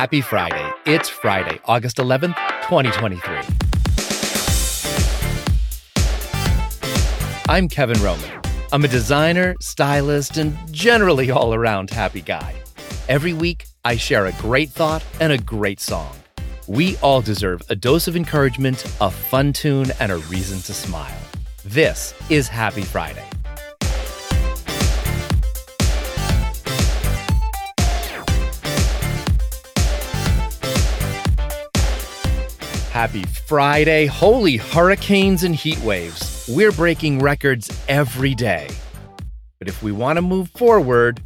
Happy Friday. It's Friday, August 11th, 2023. I'm Kevin Roman. I'm a designer, stylist, and generally all around happy guy. Every week, I share a great thought and a great song. We all deserve a dose of encouragement, a fun tune, and a reason to smile. This is Happy Friday. Happy Friday. Holy hurricanes and heat waves. We're breaking records every day. But if we want to move forward,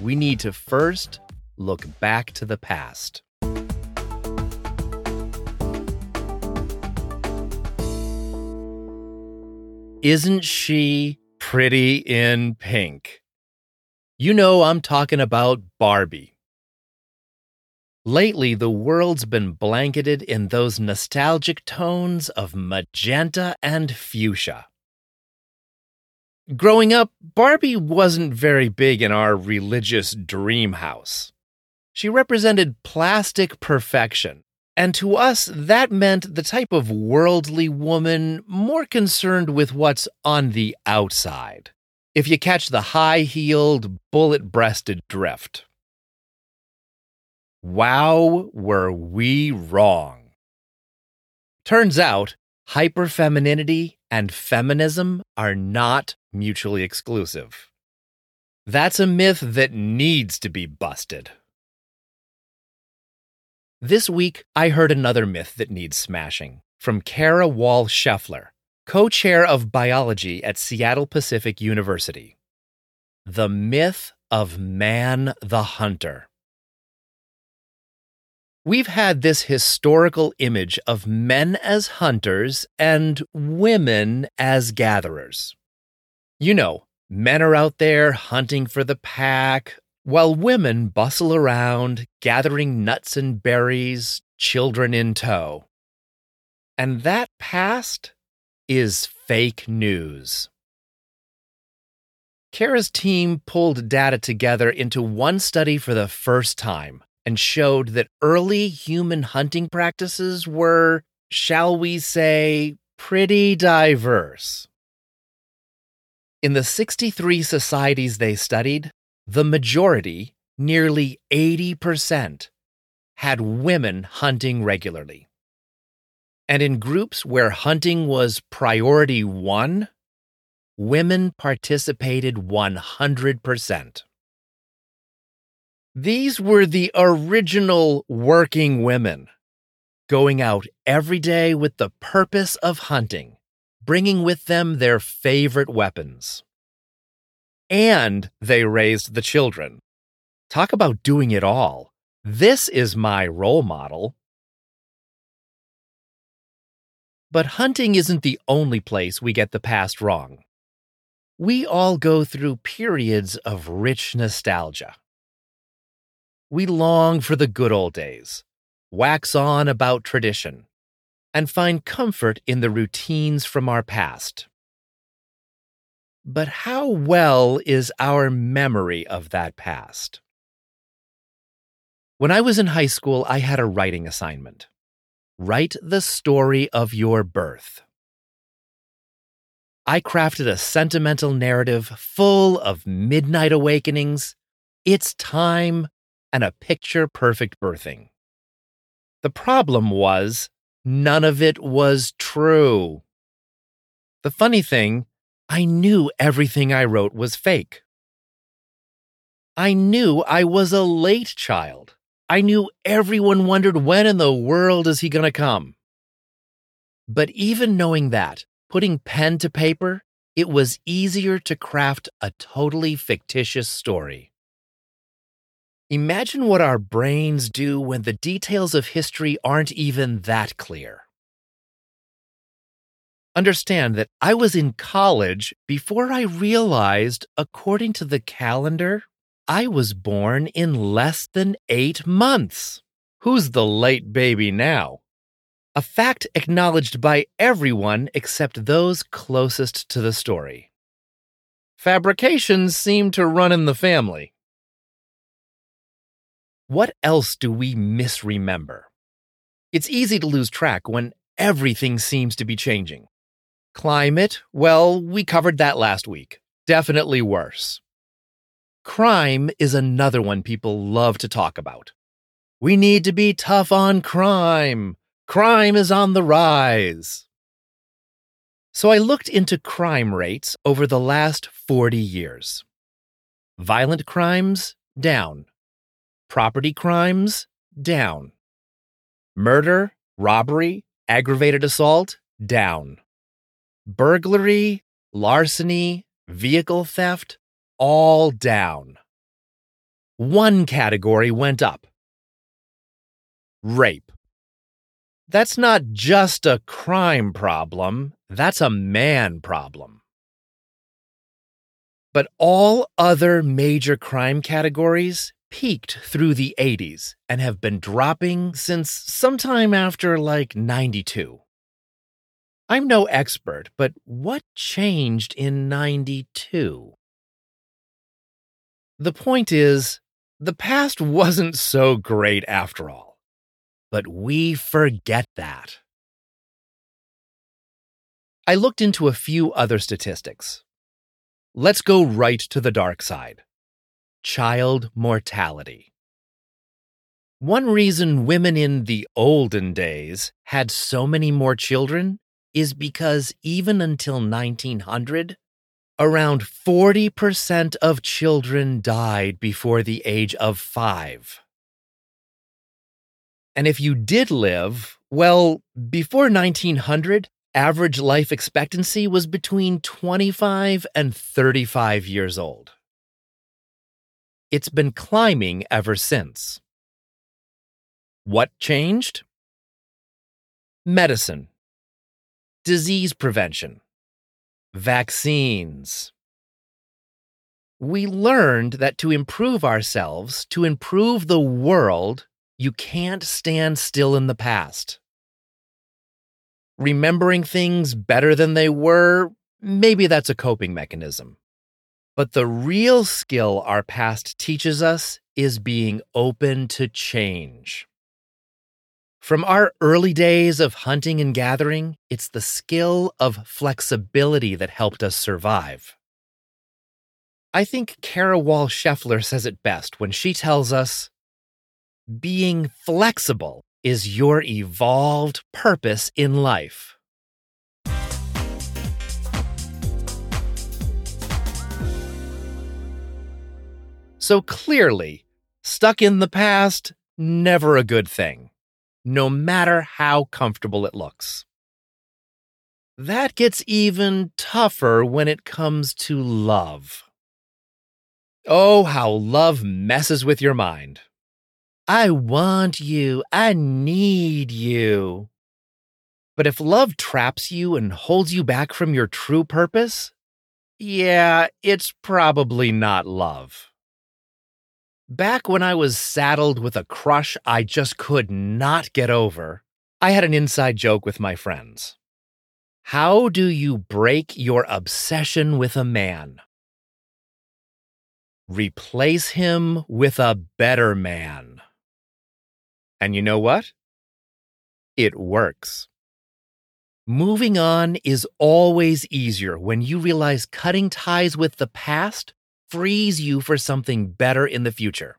we need to first look back to the past. Isn't she pretty in pink? You know, I'm talking about Barbie. Lately, the world's been blanketed in those nostalgic tones of magenta and fuchsia. Growing up, Barbie wasn't very big in our religious dream house. She represented plastic perfection, and to us, that meant the type of worldly woman more concerned with what's on the outside. If you catch the high heeled, bullet breasted drift. Wow, were we wrong. Turns out, hyperfemininity and feminism are not mutually exclusive. That's a myth that needs to be busted. This week, I heard another myth that needs smashing from Cara Wall Scheffler, co chair of biology at Seattle Pacific University. The myth of man the hunter. We've had this historical image of men as hunters and women as gatherers. You know, men are out there hunting for the pack, while women bustle around gathering nuts and berries, children in tow. And that past is fake news. Cara's team pulled data together into one study for the first time and showed that early human hunting practices were, shall we say, pretty diverse. In the 63 societies they studied, the majority, nearly 80%, had women hunting regularly. And in groups where hunting was priority one, women participated 100%. These were the original working women, going out every day with the purpose of hunting, bringing with them their favorite weapons. And they raised the children. Talk about doing it all. This is my role model. But hunting isn't the only place we get the past wrong. We all go through periods of rich nostalgia we long for the good old days, wax on about tradition, and find comfort in the routines from our past. But how well is our memory of that past? When I was in high school, I had a writing assignment write the story of your birth. I crafted a sentimental narrative full of midnight awakenings, it's time, and a picture perfect birthing. The problem was, none of it was true. The funny thing, I knew everything I wrote was fake. I knew I was a late child. I knew everyone wondered when in the world is he going to come. But even knowing that, putting pen to paper, it was easier to craft a totally fictitious story. Imagine what our brains do when the details of history aren't even that clear. Understand that I was in college before I realized, according to the calendar, I was born in less than eight months. Who's the late baby now? A fact acknowledged by everyone except those closest to the story. Fabrications seem to run in the family. What else do we misremember? It's easy to lose track when everything seems to be changing. Climate, well, we covered that last week. Definitely worse. Crime is another one people love to talk about. We need to be tough on crime. Crime is on the rise. So I looked into crime rates over the last 40 years. Violent crimes, down. Property crimes, down. Murder, robbery, aggravated assault, down. Burglary, larceny, vehicle theft, all down. One category went up rape. That's not just a crime problem, that's a man problem. But all other major crime categories peaked through the 80s and have been dropping since sometime after like 92. I'm no expert, but what changed in 92? The point is, the past wasn't so great after all. But we forget that. I looked into a few other statistics. Let's go right to the dark side child mortality. One reason women in the olden days had so many more children is because even until 1900, around 40% of children died before the age of five. And if you did live, well, before 1900, average life expectancy was between 25 and 35 years old. It's been climbing ever since. What changed? Medicine, disease prevention, vaccines. We learned that to improve ourselves, to improve the world, you can't stand still in the past. Remembering things better than they were, maybe that's a coping mechanism. But the real skill our past teaches us is being open to change. From our early days of hunting and gathering, it's the skill of flexibility that helped us survive. I think Cara Wall Scheffler says it best when she tells us being flexible is your evolved purpose in life. So clearly, stuck in the past, never a good thing, no matter how comfortable it looks. That gets even tougher when it comes to love. Oh, how love messes with your mind. I want you. I need you. But if love traps you and holds you back from your true purpose, yeah, it's probably not love. Back when I was saddled with a crush I just could not get over, I had an inside joke with my friends. How do you break your obsession with a man? Replace him with a better man. And you know what? It works. Moving on is always easier when you realize cutting ties with the past frees you for something better in the future.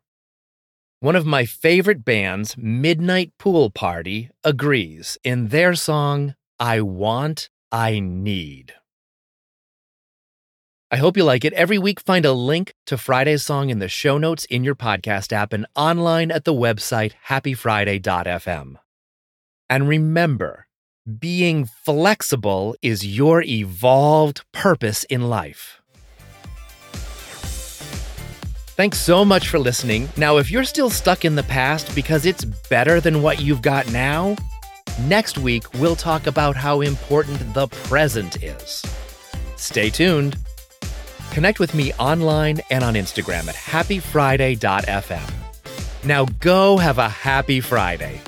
One of my favorite bands, Midnight Pool Party, agrees in their song, I Want, I Need. I hope you like it. Every week, find a link to Friday's song in the show notes in your podcast app and online at the website happyfriday.fm. And remember, being flexible is your evolved purpose in life. Thanks so much for listening. Now, if you're still stuck in the past because it's better than what you've got now, next week we'll talk about how important the present is. Stay tuned. Connect with me online and on Instagram at happyfriday.fm. Now go have a happy Friday.